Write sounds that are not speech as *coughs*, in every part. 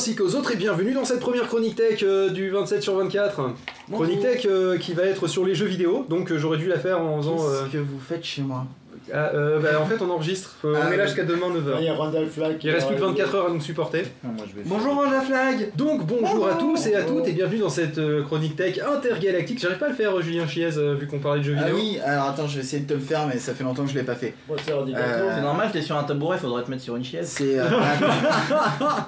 ainsi qu'aux autres et bienvenue dans cette première chronique tech euh, du 27 sur 24. Chronique tech euh, qui va être sur les jeux vidéo, donc euh, j'aurais dû la faire en faisant... Qu'est-ce que vous faites chez moi? Ah, euh, bah, en fait on enregistre, Faut- Ah, on est là oui. jusqu'à demain 9h. Il y a Randall Flagg. qui Il reste plus de arriver. 24 heures à nous supporter. moi je vais Bonjour Wanda Flag Donc bonjour à tous et à toutes et bienvenue dans cette euh, chronique tech intergalactique. J'arrive pas à le faire euh, Julien Chiez euh, vu qu'on parlait de jeux Ah vidéo. oui, alors attends, je vais essayer de te le faire, mais ça fait longtemps que je l'ai pas fait. Bon, c'est. Euh, normal, t'es sur un tabouret, faudrait te mettre sur une chaise. C'est. euh, *laughs* Ah,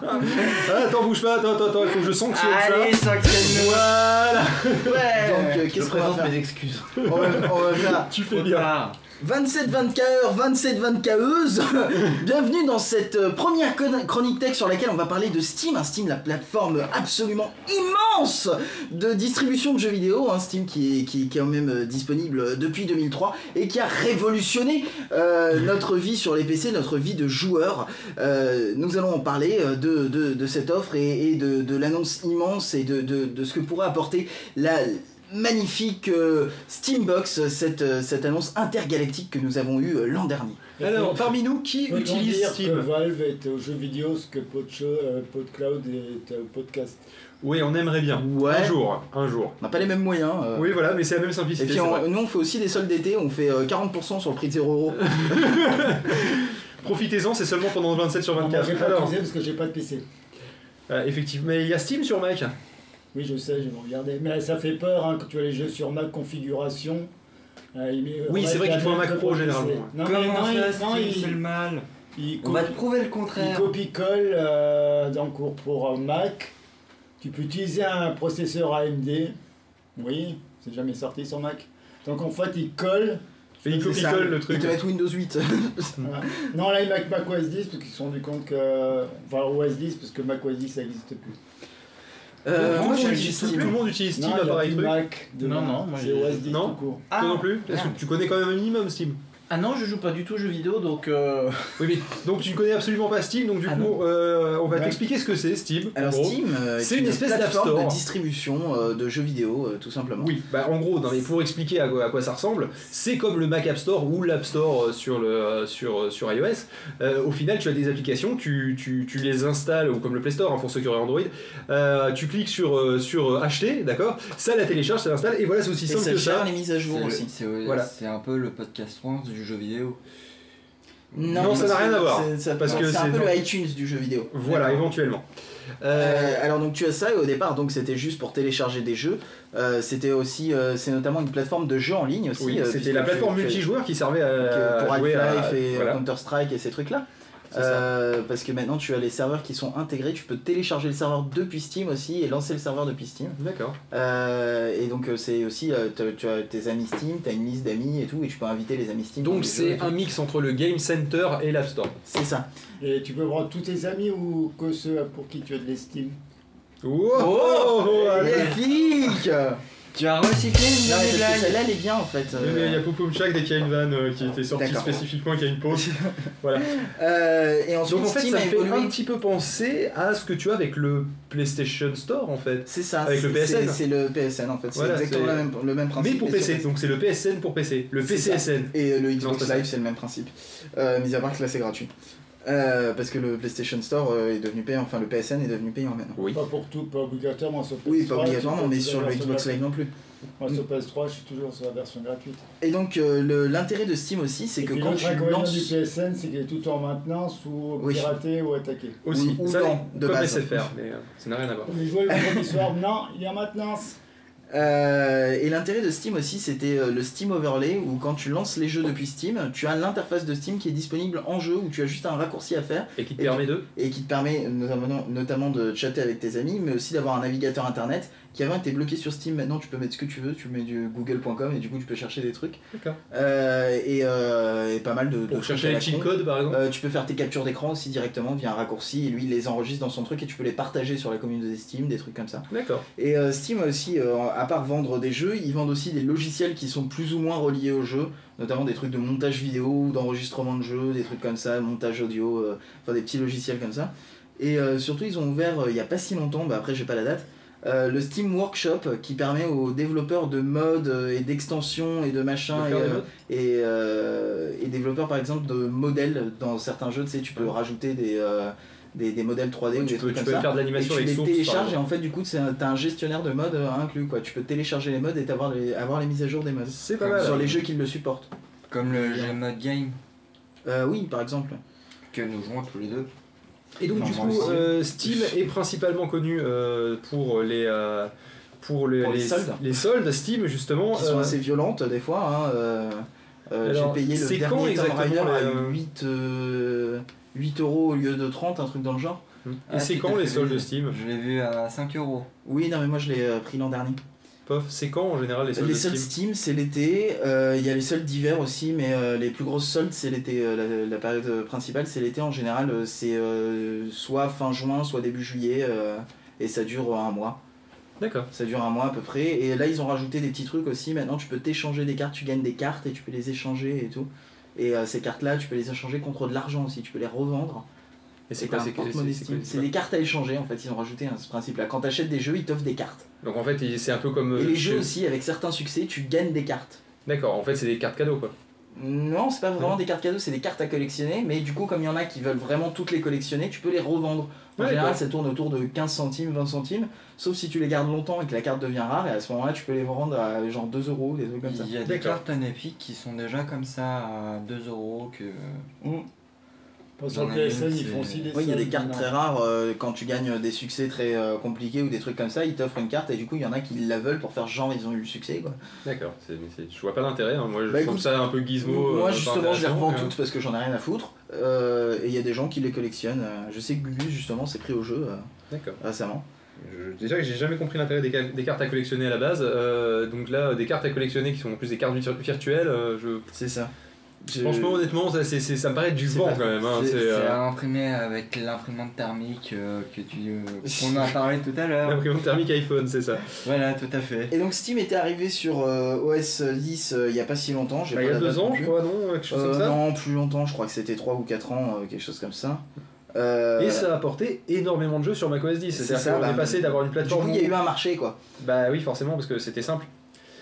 attends bouge pas, attends, attends, attends, il faut que je sanctionne Allez, ça. sanctionne Voilà Donc, euh, Je qu'est-ce qu'on va présente faire mes excuses. on va, on va faire Tu fais bien. 27 24 27 24 Bienvenue dans cette euh, première chronique tech sur laquelle on va parler de Steam. Un Steam, la plateforme absolument immense de distribution de jeux vidéo. Un Steam qui est, qui, qui est quand même euh, disponible depuis 2003 et qui a révolutionné euh, *laughs* notre vie sur les PC, notre vie de joueur. Euh, nous allons en parler euh, de, de, de cette offre et, et de, de l'annonce immense et de, de, de ce que pourrait apporter la magnifique euh, Steambox, cette, euh, cette annonce intergalactique que nous avons eue euh, l'an dernier. Alors parmi nous, qui utilise dire que Steam Valve est aux jeux vidéo ce que euh, PodCloud est au podcast? Oui, on aimerait bien. Ouais. Un jour, un jour. On n'a pas les mêmes moyens. euh. Oui, voilà, mais c'est la même Et simplicité. puis on- vrai. nous on fait aussi des soldes d'été, on fait euh, 40% sur le prix de 0 euros. *laughs* Profitez-en, c'est seulement pendant 27 sur Non, moi, 24. j'ai pas Alors, parce que j'ai pas de PC. euh, effectivement, mais il y a Steam sur Mac. Oui, je sais, je vais regarder. Mais ça fait peur hein, quand tu as les jeux sur Mac configuration. Euh, il met- Oui, c'est vrai qu'il faut un Mac Pro, généralement. Non, mais non, il, non, il, c'est le mal il On va te prouver le il contraire. copie-colle euh, donc pour, pour un Mac. Tu peux utiliser un processeur AMD. Oui, c'est jamais sorti sur Mac. Donc en fait, il colle. Et il C'est ça. copie-colle le Ils truc. te mettent Windows 8. *laughs* Voilà. Non, là, il Mac, Mac OS 10 parce qu'ils se sont rendus compte que. Enfin, OS 10 parce que Mac OS 10 ça n'existe plus. Euh, Tout le moi monde j'ai utilise- Steam. Tout le monde utilise Steam non, à truc. Mac de Non, non, moi, c'est j'ai- OS 10 Non. tout court. Ah, Toi non plus Est-ce que tu connais quand même un minimum Steam Ah non, je joue pas du tout aux jeux vidéo donc. Euh... *laughs* Oui, mais donc tu ne connais absolument pas Steam, donc du Ah coup, euh, on va Ouais. t'expliquer ce que c'est Steam. Alors gros. Steam, euh, c'est est une espèce d'App plateforme Store. de distribution euh, de jeux vidéo, euh, tout simplement. Oui, bah en gros, non, mais pour expliquer à quoi, à quoi ça ressemble, c'est comme le Mac App Store ou l'App Store sur, le, sur, sur iOS. Euh, au final, tu as des applications, tu, tu, tu les installes, ou comme le Play Store hein, pour ceux qui auraient Android, euh, tu cliques sur, sur acheter, d'accord? Ça la télécharge, ça l'installe, et voilà, c'est aussi Et simple ça que ça. les mises à jour C'est- aussi. C'est Voilà. c'est un peu le podcast France du jeu vidéo. Non, ça n'a rien à voir, c'est- ça- parce que c'est un peu le iTunes du jeu vidéo. Voilà, éventuellement. Euh, Euh, alors donc tu as ça et au départ donc c'était juste pour télécharger des jeux. Euh, c'était aussi euh, c'est notamment une plateforme de jeux en ligne aussi. oui, c'était la plateforme multijoueur qui servait à, pour à jouer à... Et voilà. Counter Strike et ces trucs là. Ça. parce que maintenant tu as les serveurs qui sont intégrés, tu peux télécharger le serveur depuis Steam aussi et lancer le serveur depuis Steam. D'accord. Euh, et donc euh, c'est aussi euh, tu as tes amis Steam, tu as une liste d'amis et tout et tu peux inviter les amis Steam. Donc c'est un mix entre le Game Center et l'App Store. C'est ça. Et tu peux voir tous tes amis ou que ceux pour qui tu as de l'estime? Wow Oh, allez. Magnifique Tu as recyclé une de mes blagues celle-là elle est bien en fait. Mais euh. Il y a Popoum Chak dès qu'il y a une vanne euh, qui était sortie D'accord. spécifiquement, qui a une pause. *laughs* voilà. Euh, et ensuite Donc en fait, Steam ça a fait évolué. un petit peu penser à ce que tu as avec le PlayStation Store en fait. C'est ça. Avec le c'est- PSN. C'est c'est le PSN en fait. C'est Voilà, exactement c'est- la même- le même principe. Mais pour PC, donc c'est le PSN pour PC, le. PCSN. Et le Non, Xbox. Live, c'est le même principe. Euh, mis à part que là, c'est gratuit. Euh, parce que le PlayStation Store euh, est devenu payant, enfin le PSN est devenu payant maintenant. Oui. Pas pour tout, pas obligatoirement sur PS3. Oui, pas obligatoirement, mais sur le Xbox. Live non plus. Moi sur PS3, je suis toujours sur la version gratuite. Et donc euh, l'intérêt de Steam aussi, c'est que quand tu inconvénient lances. du PSN, c'est qu'il est tout en maintenance ou Oui. piraté ou attaqué. Aussi, Ou- ou ça, non, de comme base. SFR, mais euh, ça n'a rien à voir. On est joué le premier soir, non, il est en maintenance. Euh, et l'intérêt de Steam aussi, c'était euh, le Steam Overlay, où quand tu lances les jeux depuis Steam, tu as l'interface de Steam qui est disponible en jeu, où tu as juste un raccourci à faire, Et qui te Et- permet de. et qui te permet notamment, notamment de chatter avec tes amis, mais aussi d'avoir un navigateur internet qui avant était bloqué sur Steam. Maintenant, tu peux mettre ce que tu veux, tu mets du google.com et du coup, tu peux chercher des trucs. D'accord. Euh, et, euh, et pas mal de. de Pour trucs chercher les cheat codes par exemple. Euh, tu peux faire tes captures d'écran aussi directement via un raccourci et lui il les enregistre dans son truc et tu peux les partager sur la communauté Steam, des trucs comme ça. D'accord. Et euh, Steam aussi, à part vendre des jeux, ils vendent aussi des logiciels qui sont plus ou moins reliés au jeu, notamment des trucs de montage vidéo, d'enregistrement de jeux, des trucs comme ça, montage audio, enfin des petits logiciels comme ça. Et surtout, ils ont ouvert il n'y a pas si longtemps, bah après j'ai pas la date, euh, le Steam Workshop qui permet aux développeurs de modes euh, et d'extensions et de machins De et, euh, modes et, euh, et développeurs par exemple de modèles dans certains jeux, tu sais, tu peux rajouter des, euh, des, des modèles 3D ou Tu des peux, trucs tu comme peux ça. faire de Et l'animation tu avec les télécharges et en fait du coup c'est un- t'as un gestionnaire de mode euh, inclus quoi. Tu peux télécharger les modes et avoir les, avoir les mises à jour des modes. C'est pas mal. Sur les jeux qui le supportent. Comme le Gmod Game Euh, oui par exemple. que nous jouons tous les deux. Et donc, du coup, euh, Steam est principalement connu euh, pour les. euh, pour les, Pour les soldes. les soldes Steam justement Qui sont euh, assez violentes des fois. hein, euh, euh, J'ai payé le quand dernier Tomb Raider exactement, à les, euh, 8, euh, 8 euros au lieu de 30, un truc dans le genre. et Ah, c'est quand les soldes les- de Steam? Je l'ai vu à 5 euros. Oui, non mais moi je l'ai pris l'an dernier. Pof, c'est quand en général les soldes Les de soldes Steam Steam, c'est l'été. euh, Il y a les soldes d'hiver aussi, mais euh, les plus grosses soldes, c'est l'été. euh, la, la période principale, c'est l'été. En général, c'est euh, soit fin juin, soit début juillet. et ça dure un mois. D'accord. Ça dure un mois à peu près. Et là, ils ont rajouté des petits trucs aussi. Maintenant, tu peux t'échanger des cartes. Tu gagnes des cartes et tu peux les échanger et tout. Et ces cartes-là, tu peux les échanger contre de l'argent aussi. Tu peux les revendre. Et c'est quoi c'est- des cartes à échanger en fait. Ils ont rajouté hein, ce principe-là. Quand tu achètes des jeux, ils t'offrent des cartes. Donc en fait, c'est un peu comme. Et euh, les jeux aussi, avec certains succès, tu gagnes des cartes. D'accord, en fait, c'est des cartes cadeaux quoi. Non, c'est pas vraiment des cartes cadeaux, c'est des cartes à collectionner, mais du coup, comme il y en a qui veulent vraiment toutes les collectionner, tu peux les revendre. En Ouais, général, ça tourne autour de 15 centimes, 20 centimes, sauf si tu les gardes longtemps et que la carte devient rare, et à ce moment-là, tu peux les vendre à genre 2 euros, des trucs comme ça. Il y a des cartes Epic qui sont déjà comme ça à 2 euros que. Mm. Le la PSN, ils font aussi des Oui, il y a des cartes très rares, euh, quand tu gagnes des succès très euh, compliqués ou des trucs comme ça, ils t'offrent une carte, et du coup, il y en a qui la veulent pour faire genre ils ont eu le succès, quoi. D'accord, je vois pas l'intérêt. hein. Moi, je Bah, trouve écoute, ça un peu gizmo. Moi, euh, justement, je les revends toutes parce que j'en ai rien à foutre, euh, et il y a des gens qui les collectionnent. Je sais que Gugus, justement, s'est pris au jeu euh, D'accord. récemment. Je- déjà que j'ai jamais compris l'intérêt des, ca- des cartes à collectionner à la base. euh, donc là, des cartes à collectionner qui sont en plus des cartes virtu- virtuelles. euh, je... C'est ça. Franchement, honnêtement, ça, c'est- c'est- ça me paraît du C'est vent quand même. hein, C'est euh, imprimé avec l'imprimante thermique euh, que tu euh, *laughs* qu'on a parlé tout à l'heure. L'imprimante thermique iPhone, c'est ça. Voilà, tout à fait. Et donc Steam était arrivé sur euh, OS 10 euh, il y a pas si longtemps. j'ai Bah, pas il y a deux ans, plus. je crois, non Quelque chose Euh, comme ça. non, plus longtemps, je crois que c'était 3 ou 4 ans, euh, quelque chose comme ça. Euh, Et ça a apporté énormément de jeux sur macOS 10. C'est C'est-à-dire ça, qu'on bah, est passé d'avoir une du coup, plateforme. il y a eu un marché quoi. Bah oui, forcément, parce que c'était simple.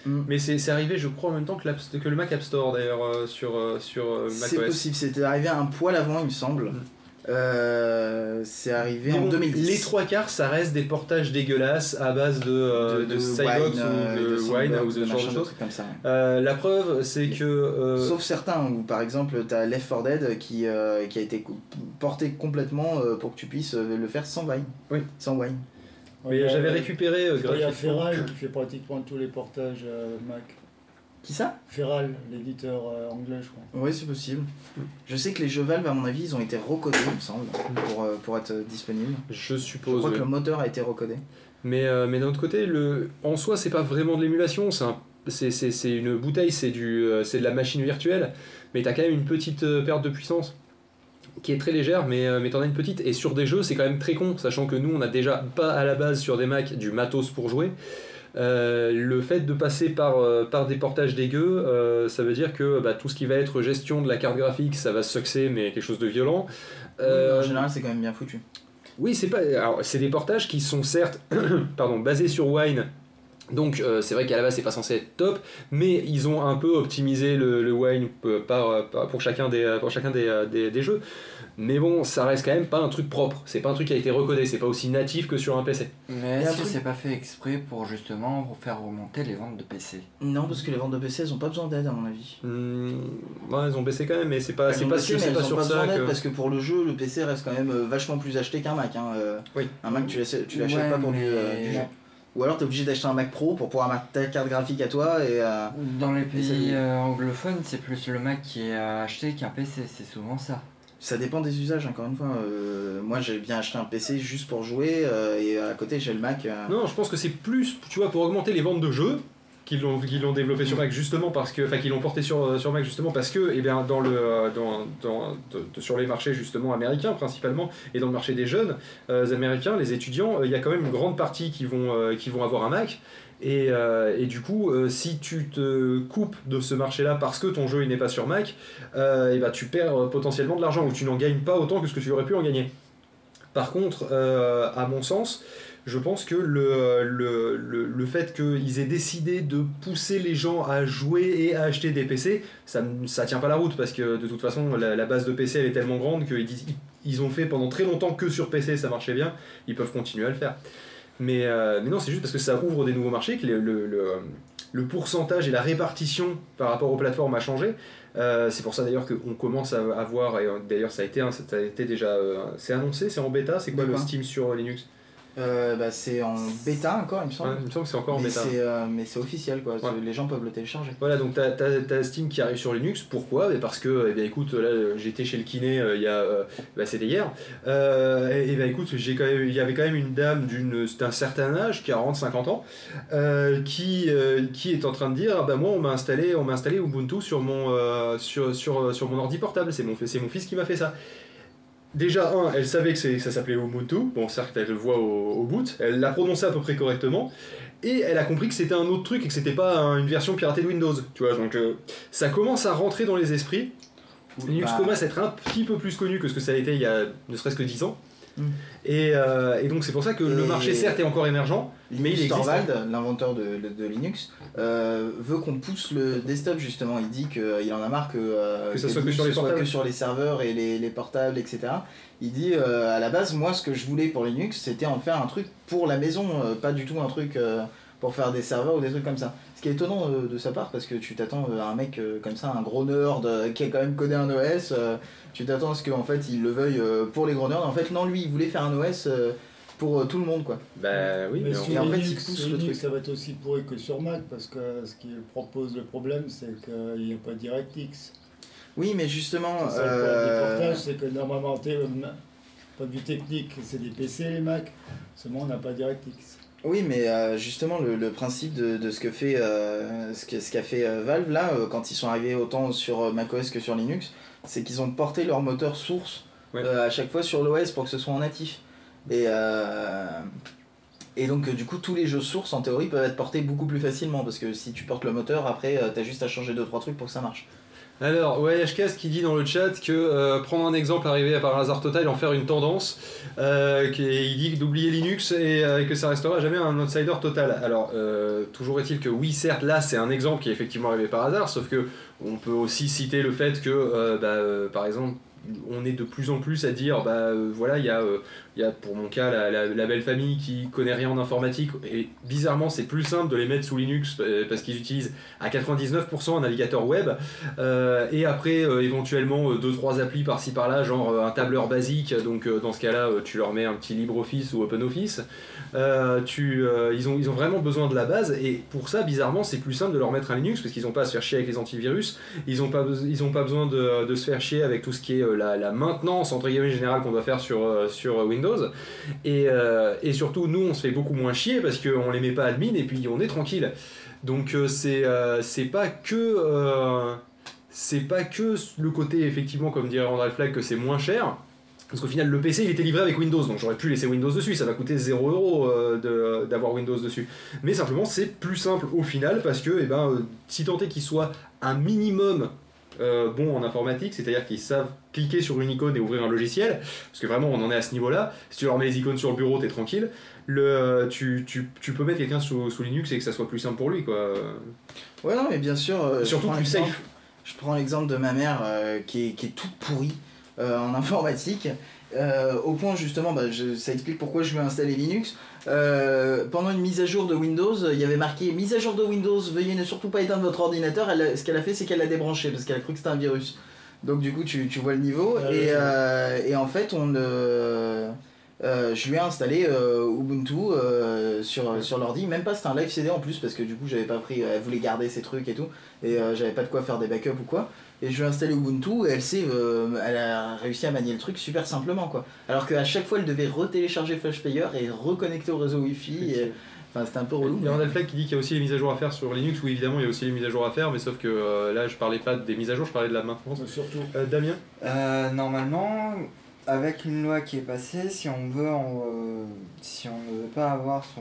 Mm. Mais c'est arrivé, je crois, en même temps que, le Mac App Store d'ailleurs euh, sur, euh, sur euh, C'est possible, c'était arrivé un poil avant, il me semble. Mm. Euh, c'est arrivé en bon, 2010. Les trois quarts, ça reste des portages dégueulasses à base de, euh, de, Cybox euh, ou de, Sandbox, Wine ou de genre de de trucs comme ça. Euh, la preuve, c'est que. Sauf certains où par exemple t'as Left 4 Dead qui, qui a été porté complètement pour que tu puisses le faire sans Wine. Oui. Sans Wine. Mais Ouais, j'avais récupéré euh, Il y a. Feral qui fait pratiquement tous les portages euh, Mac. Qui ça? Feral, l'éditeur euh, anglais, je crois. Oui, c'est possible. Je sais que les jeux Valve, à mon avis, ils ont été recodés, il me semble, pour, euh, pour être disponibles. Je Je suppose. crois oui. que le moteur a été recodé. Mais, euh, mais d'un autre côté, le... en soi, c'est pas vraiment de l'émulation, c'est un- c'est- c'est c'est une bouteille, c'est du euh, c'est de la machine virtuelle, mais t'as quand même une petite euh, perte de puissance qui est très légère, mais, euh, mais t'en as une petite. Et sur des jeux, c'est quand même très con, sachant que nous, on a déjà pas à la base sur des Mac du matos pour jouer. Euh, le fait de passer par, euh, par des portages dégueux, euh, ça veut dire que bah, tout ce qui va être gestion de la carte graphique, ça va succès, mais quelque chose de violent. Oui, en général, c'est quand même bien foutu. oui, c'est pas. Alors, c'est des portages qui sont certes, *coughs* pardon, basés sur Wine. Donc, euh, c'est vrai qu'à la base, c'est pas censé être top, mais ils ont un peu optimisé le, le Wine euh, par, par- pour chacun, des, pour chacun des, euh, des, des jeux. Mais bon, ça reste quand même pas un truc propre. C'est pas un truc qui a été recodé. C'est pas aussi natif que sur un PC. Mais est-ce que c'est pas fait exprès pour justement faire remonter les ventes de PC Non, parce que les ventes de PC, elles ont pas besoin d'aide, à mon avis. Hmm, ouais, ils ont baissé quand même, mais c'est pas, Elles c'est pas, baissé, c'est mais pas elles ont sur pas ça besoin d'aide que. parce que pour le jeu, le PC reste quand même euh, vachement plus acheté qu'un Mac. hein, euh. Oui. Un Mac, tu l'achètes tu l'achètes Ouais, pas pour euh, du jeu. Ou alors t'es obligé d'acheter un Mac Pro pour pouvoir mettre ta carte graphique à toi et. euh, Dans les pays euh, anglophones, c'est plus le Mac qui est acheté qu'un PC, c'est souvent ça. Ça dépend des usages, encore une fois. Euh, moi, j'ai bien acheté un PC juste pour jouer euh, et à côté, j'ai le Mac. euh, Non, je pense que c'est plus, tu vois, pour augmenter les ventes de jeux qu'ils l'ont qu'ils l'ont développé sur Mac justement parce que enfin qu'ils l'ont porté sur, euh, sur Mac justement parce que eh bien dans le euh, dans, dans- de- sur les marchés justement américains principalement et dans le marché des jeunes euh, américains les étudiants euh, il y a quand même une grande partie qui vont euh, qui vont avoir un Mac. Et, euh, et du coup euh, si tu te coupes de ce marché là parce que ton jeu il n'est pas sur Mac euh, eh ben, tu perds euh, potentiellement de l'argent ou tu n'en gagnes pas autant que ce que tu aurais pu en gagner. Par contre euh, à mon sens je pense que le, le, le, le fait qu'ils aient décidé de pousser les gens à jouer et à acheter des PC, ça, ne- tient pas la route parce que de toute façon la, la base de PC elle est tellement grande qu'ils disent- ils ont fait pendant très longtemps que sur PC ça marchait bien, ils peuvent continuer à le faire. Mais, euh, mais non, c'est juste parce que ça ouvre des nouveaux marchés, que le, le, le, le pourcentage et la répartition par rapport aux plateformes a changé. Euh, c'est pour ça d'ailleurs qu'on commence à, à voir, et d'ailleurs ça a été, ça a été déjà, euh, c'est annoncé, c'est en bêta, c'est quoi le Steam sur Linux? Euh, bah, c'est en bêta encore, il me semble. Ouais, Il me semble que c'est encore en mais bêta. c'est euh, mais c'est officiel quoi, Ouais. les gens peuvent le télécharger. Voilà, donc t'as as, Steam qui arrive sur Linux. Pourquoi? Mais Parce que, eh bien, écoute, là, euh, j'étais chez le kiné euh, il y a, euh, bah, c'était hier. Euh, et, et écoute, j'ai quand même, il y avait quand même une dame d'une, d'un certain âge, 40-50 ans, euh, qui, euh, qui est en train de dire, ah bah moi, on m'a installé, on m'a installé Ubuntu sur mon, euh, sur, sur, sur mon ordi portable. C'est mon, c'est mon fils qui m'a fait ça. Déjà, un, elle savait que ça s'appelait Ubuntu. Bon, certes, elle le voit au, au boot. Elle l'a prononcé à peu près correctement. Et elle a compris que c'était un autre truc et que c'était pas un- une version piratée de Windows. Tu vois, donc euh, ça commence à rentrer dans les esprits. Linux Bah, commence à être un petit peu plus connu que ce que ça a été il y a ne serait-ce que 10 ans. Mm. Et, euh, et donc c'est pour ça que le marché certes est encore émergent, mais il existe. Torvald, l'inventeur de, de- de Linux, euh, veut qu'on pousse le desktop justement. Il dit qu'il en a marre que, euh, Que ça soit que sur les soit portables. que sur les serveurs et les, les portables, etc. Il dit à la base, moi ce que je voulais pour Linux, c'était en faire un truc pour la maison, pas du tout un truc pour faire des serveurs ou des trucs comme ça. Ce qui est étonnant euh, de sa part parce que tu t'attends euh, à un mec euh, comme ça, un gros nerd euh, qui a quand même codé un OS, euh, tu t'attends à ce qu'en fait il le veuille euh, pour les gros nerds. En fait, non, lui il voulait faire un OS euh, pour euh, tout le monde quoi. Bah oui, Mais mais en fait, Linux, il pousse sur le Linux, truc. ça va être aussi pourri que sur Mac parce que ce qui propose le problème, c'est qu'il n'y a pas DirectX. Oui, mais justement. C'est ça le euh, portages, c'est que normalement, euh, de vue technique, c'est des PC les Mac, seulement on n'a pas DirectX. Oui, mais euh, justement, le, le principe de, de ce que fait euh, ce qu'a fait euh, Valve là, euh, quand ils sont arrivés autant sur macOS que sur Linux, c'est qu'ils ont porté leur moteur source Ouais. à chaque fois sur l'OS pour que ce soit en natif. Et, et donc, du coup, tous les jeux sources en théorie peuvent être portés beaucoup plus facilement parce que si tu portes le moteur, après, t'as juste à changer 2-3 trucs pour que ça marche. Alors, YHCast qui dit dans le chat que euh, prendre un exemple arrivé par hasard total et en faire une tendance, euh, il dit d'oublier Linux et euh, que ça restera jamais un outsider total. Alors, euh, toujours est-il que oui, certes, là c'est un exemple qui est effectivement arrivé par hasard, sauf que on peut aussi citer le fait que, bah, par exemple, on est de plus en plus à dire, bah voilà, il y, a, il y a pour mon cas la, belle famille qui connaît rien en informatique, et bizarrement c'est plus simple de les mettre sous Linux euh, parce qu'ils utilisent à 99% un navigateur web. Euh, et après, euh, éventuellement, 2-3 applis par-ci par-là, genre euh, un tableur basique. Donc, euh, dans ce cas-là, euh, tu leur mets un petit LibreOffice ou OpenOffice. Euh, tu, euh, ils, ont, ils ont vraiment besoin de la base. Et pour ça, bizarrement, c'est plus simple de leur mettre un Linux parce qu'ils n'ont pas à se faire chier avec les antivirus. Ils n'ont pas, ils ont pas besoin de, se faire chier avec tout ce qui est euh, la, maintenance, entre guillemets, générale qu'on doit faire sur, euh, sur. Et, euh, et surtout, nous, on se fait beaucoup moins chier parce qu'on les met pas admin et puis on est tranquille. Donc, euh, c'est euh, c'est pas que. c'est pas que le côté, effectivement, comme dirait Randall Flagg, que c'est moins cher. Parce qu'au final, le PC il était livré avec Windows, donc j'aurais pu laisser Windows dessus, ça va coûter 0€ euh, de- d'avoir Windows dessus. Mais simplement, c'est plus simple au final parce que, eh ben, si tant est qu'ils soient un minimum euh, bon en informatique, c'est-à-dire qu'ils savent cliquer sur une icône et ouvrir un logiciel, parce que vraiment on en est à ce niveau-là, si tu leur mets les icônes sur le bureau, t'es tranquille, le, euh, tu, tu, tu peux mettre quelqu'un sous, sous Linux et que ça soit plus simple pour lui. Quoi. Ouais, non, mais bien sûr. euh, Surtout plus safe. Je prends l'exemple de ma mère euh, qui, est, qui est toute pourrie euh, en *laughs* informatique. au point justement, bah, je- ça explique pourquoi je ai installé Linux. Euh, pendant une mise à jour de Windows, il y avait marqué mise à jour de Windows, veuillez ne surtout pas éteindre votre ordinateur. Elle ce qu'elle a fait, c'est qu'elle l'a débranché parce qu'elle a cru que c'était un virus. Donc du coup, tu, tu vois le niveau. Ah, et, euh, et en fait, on euh, je lui ai installé Ubuntu sur, sur l'ordi. Même pas, c'était un live CD en plus parce que du coup, j'avais pas pris. Elle voulait garder ses trucs et tout. Et j'avais pas de quoi faire des backups ou quoi. Et je lui ai installé Ubuntu et elle sait, euh, elle a réussi à manier le truc super simplement quoi. Alors qu'à chaque fois, elle devait retélécharger Flash Player et reconnecter au réseau Wi-Fi. et- Enfin, c'était un peu relou. Il y a Randall Flagg qui dit qu'il y a aussi les mises à jour à faire sur Linux, oui évidemment il y a aussi les mises à jour à faire, mais sauf que euh, là je parlais pas des mises à jour, je parlais de la maintenance. Donc, surtout, Euh, Damien? Euh, normalement, avec une loi qui est passée, si on veut, en, euh, si on ne veut pas avoir son,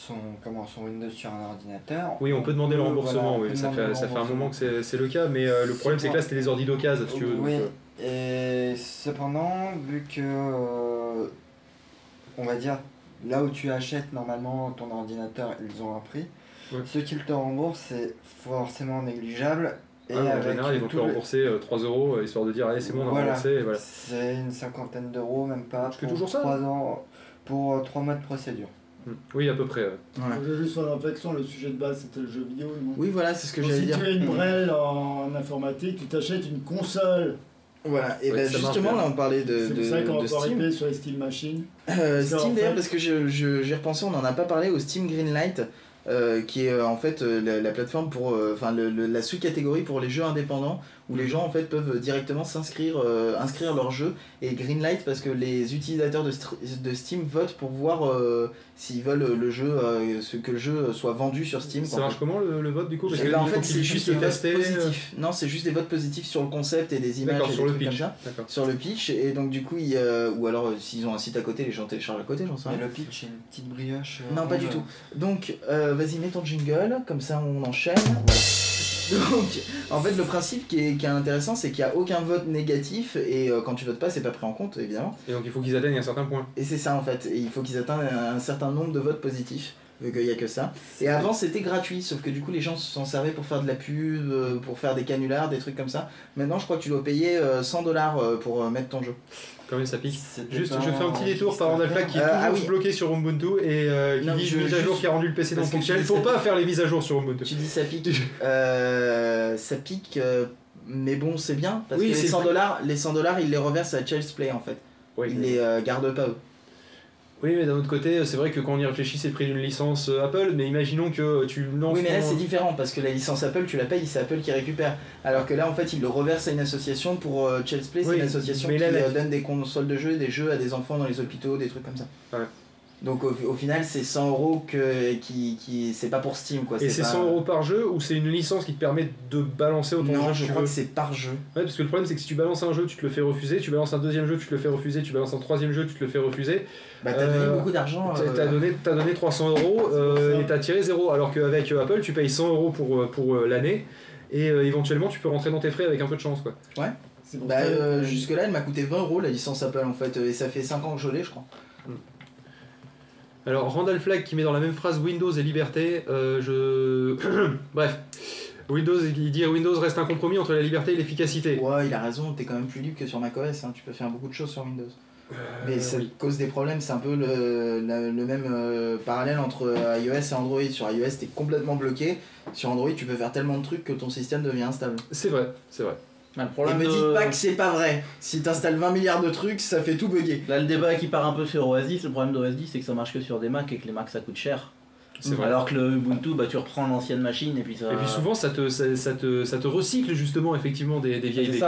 son, comment, son Windows sur un ordinateur. Oui, on peut demander le remboursement, voilà, oui, ça, fait, ça fait un moment que c'est le cas, mais euh, le problème c'est que là c'était des ordi d'occasion, si tu veux. donc, Oui, euh, et cependant, vu que, euh, on va dire, là où tu achètes normalement ton ordinateur, ils ont un prix. Ouais. Ce qu'ils te remboursent, c'est forcément négligeable. Et Ah, en général, ils vont te rembourser euh, 3 euros histoire de dire allez c'est bon on a Voilà. remboursé voilà. C'est une cinquantaine d'euros, même pas. Je pour toujours ça, trois ans, pour 3 mois de procédure. Hmm. Oui à peu près. ouais. Juste réflexion, le sujet de base c'était le jeu vidéo. non Oui, voilà, c'est ce que j'allais si dire. tu as une brelle en informatique, tu t'achètes une console. Voilà, et Ouais, ben marche justement, là on parlait de, C'est de, pour ça qu'on de Steam. sur les Steam Machines. Euh, Steam d'ailleurs, fait- parce que je- je- j'y repensé, on n'en a pas parlé au Steam Greenlight, euh, qui est euh, en fait euh, la, la plateforme pour, enfin la sous-catégorie pour les jeux indépendants, où les gens en fait peuvent directement s'inscrire, euh, inscrire leur jeu, et Greenlight parce que les utilisateurs de, de Steam votent pour voir euh, s'ils veulent le jeu, euh, ce que le jeu soit vendu sur Steam. Ça quoi, marche comment le, le vote du coup Parce Et que ben, en fait, c'est juste des votes euh, positifs. Non, c'est juste des votes positifs sur le concept et des images et sur des le comme pitch. ça. D'accord. Sur le pitch, et donc du coup, il, euh, ou alors euh, s'ils ont un site à côté, les gens téléchargent à côté, j'en sais Mais rien. le pitch, c'est une petite brioche. euh, Non, pas du tout. Donc, euh, vas-y, mets ton jingle, comme ça on enchaîne. Voilà. Donc, en fait, le principe qui est, qui est intéressant, c'est qu'il n'y a aucun vote négatif, et euh, quand tu votes pas, c'est pas pris en compte, évidemment. Et donc il faut qu'ils atteignent un certain point. Et c'est ça, en fait. Et il faut qu'ils atteignent un, certain nombre de votes positifs, vu qu'il n'y a que ça. Et avant, c'était gratuit, sauf que du coup, les gens s'en servaient pour faire de la pub, euh, pour faire des canulars, des trucs comme ça. Maintenant, je crois que tu dois payer euh, 100 dollars pour euh, mettre ton jeu. Quand même ça pique. C'était Juste, pas je fais un petit détour par Randall qui est toujours ah oui. bloqué sur Ubuntu et euh, qui Non, dit je- une mise à jour qui a rendu le PC non fonctionnel. Il faut pas faire les mises à jour sur Ubuntu. Tu dis ça pique. *laughs* Euh, ça pique, euh, mais bon, c'est bien. Parce Oui, que les c'est 100 vrai. dollars, les 100 dollars, ils les reversent à Child's Play en fait. Oui, Ils les gardent pas eux. Oui, mais d'un autre côté, c'est vrai que quand on y réfléchit, c'est le prix d'une licence euh, Apple, mais imaginons que tu lances. Oui, mais là ton- c'est différent parce que la licence Apple, tu la payes, c'est Apple qui récupère. Alors que là, en fait, ils le reversent à une association pour euh, Child's Play, c'est Oui, une association mais qui là, euh, donne des consoles de jeux et des jeux à des enfants dans les hôpitaux, des trucs comme ça. Ouais. Donc au, au final, c'est 100 euros que, qui, qui c'est pas pour Steam quoi. Et c'est pas- 100 euros par jeu ou c'est une licence qui te permet de balancer autant de Non, jeux je que tu crois veux que c'est par jeu. Ouais, parce que le problème c'est que si tu balances un jeu, tu te le fais refuser, tu balances un deuxième jeu, tu te le fais refuser, tu balances un troisième jeu, tu te le fais refuser. Bah t'as Euh, donné beaucoup d'argent. T'as euh, t'as donné, t'as donné 300 euros euh, et t'as tiré zéro. Alors qu'avec euh, Apple, tu payes 100 euros pour, euh, pour euh, l'année et euh, éventuellement tu peux rentrer dans tes frais avec un peu de chance. Quoi. C'est pour Bah ça que- euh, jusque là, elle m'a coûté 20 euros la licence Apple en fait, et ça fait 5 ans que je l'ai, je crois. Alors Randall Flagg qui met dans la même phrase Windows et liberté, euh, je. *coughs* Bref. Windows, il dit Windows reste un compromis entre la liberté et l'efficacité. Ouais, il a raison, t'es quand même plus libre que sur macOS, hein, tu peux faire beaucoup de choses sur Windows. Mais ça oui. cause des problèmes, c'est un peu le, le même euh, parallèle entre iOS et Android. Sur iOS, t'es complètement bloqué, sur Android, tu peux faire tellement de trucs que ton système devient instable. C'est vrai, c'est vrai. Bah, le Et problème me de- dites pas que c'est pas vrai. Si t'installes 20 milliards de trucs, ça fait tout bugger. Là, le débat qui part un peu sur OS 10, le problème d'OS 10, c'est que ça marche que sur des Macs et que les Macs ça coûte cher. C'est vrai. Alors que le Ubuntu, bah, tu reprends l'ancienne machine et puis ça. Et puis souvent ça te, ça, ça te, ça te recycle justement effectivement des, des vieilles C'est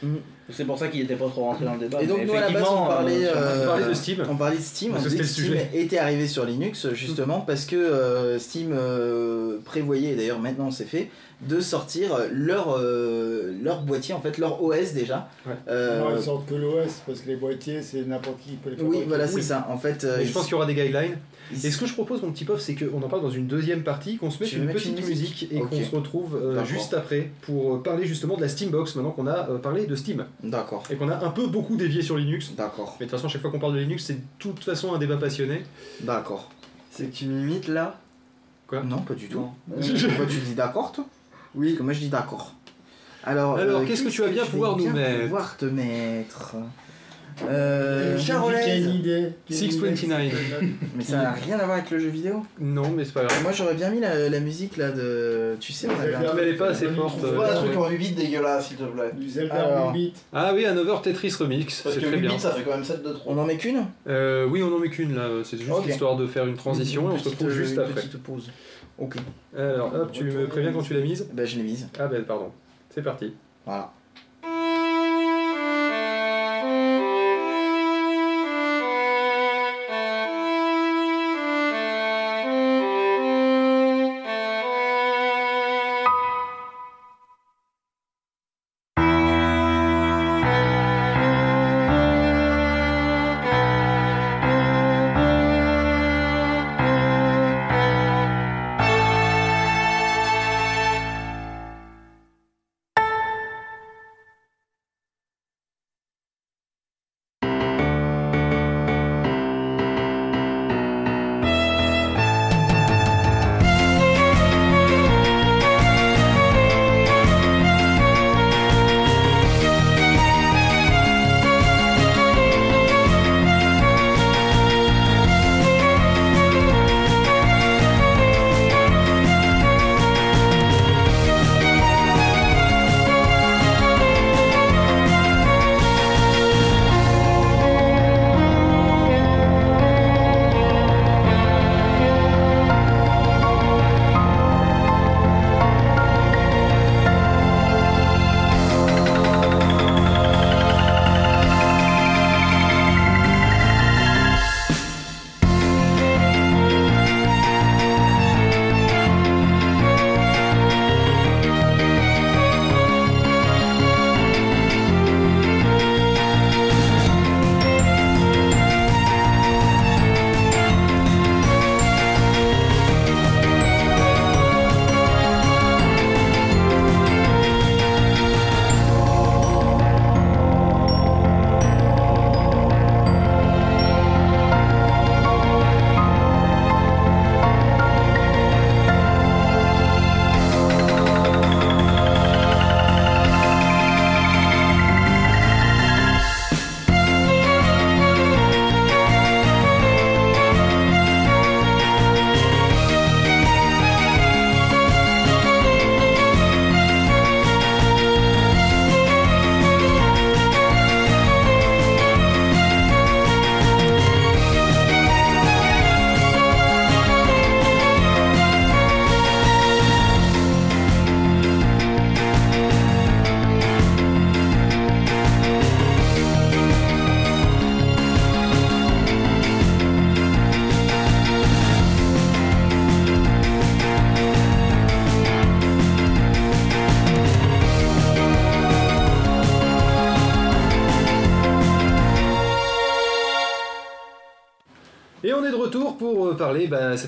ça. C'est pour ça qu'il était pas trop rentré dans le débat. Et donc mais nous à la base on parlait, euh, euh, On parlait de Steam. on parlait de Steam, on Parce que disait que c'était le Steam sujet. était arrivé sur Linux justement parce que euh, Steam euh, prévoyait, et d'ailleurs maintenant c'est fait, de sortir leur, euh, leur boîtier, en fait leur OS déjà. Ouais. Euh, Non, ils sortent que l'OS parce que les boîtiers, c'est n'importe qui peut les oui, fabriquer. voilà, c'est Oui. ça. En fait, euh, Mais je pense qu'il y aura des guidelines. Et ce que je propose, mon petit pof, c'est qu'on en parle dans une deuxième partie, qu'on se mette une petite une musique, musique et qu'on se retrouve euh, juste après pour euh, parler justement de la Steambox, maintenant qu'on a euh, parlé de Steam. D'accord, Et qu'on a un peu beaucoup dévié sur Linux. d'accord, Mais de toute façon, à chaque fois qu'on parle de Linux, c'est de toute façon un débat passionné. d'accord. C'est que tu m'imites là? Quoi? Non, pas du tout. *laughs* Pourquoi tu dis d'accord, toi? Oui. Parce que moi je dis d'accord. Alors, Alors, qu'est-ce que tu vas bien pouvoir nous bien mettre? pouvoir te mettre? Euh, Euh, idée, 629. Mais ça n'a rien à voir avec le jeu vidéo. Non, mais c'est pas grave. Moi j'aurais bien mis la, la musique là de. Tu sais, on avait un- Mais elle est pas assez forte. Trouve euh, pas un truc en 8 bits dégueulasse, s'il te plaît. Du Zelda Alors. en 8 bits. Ah oui, Hanover Tetris Remix, Parce c'est que très 8 bien. bits, ça fait quand même 7 de trop. On en met qu'une Euh, oui, on en met qu'une là, c'est juste histoire de faire une transition et on se retrouve euh, juste une après. Petite pause. Ok. Alors hop, tu me préviens quand tu l'as mise Bah je l'ai mise. Ah ben pardon, c'est parti. Voilà.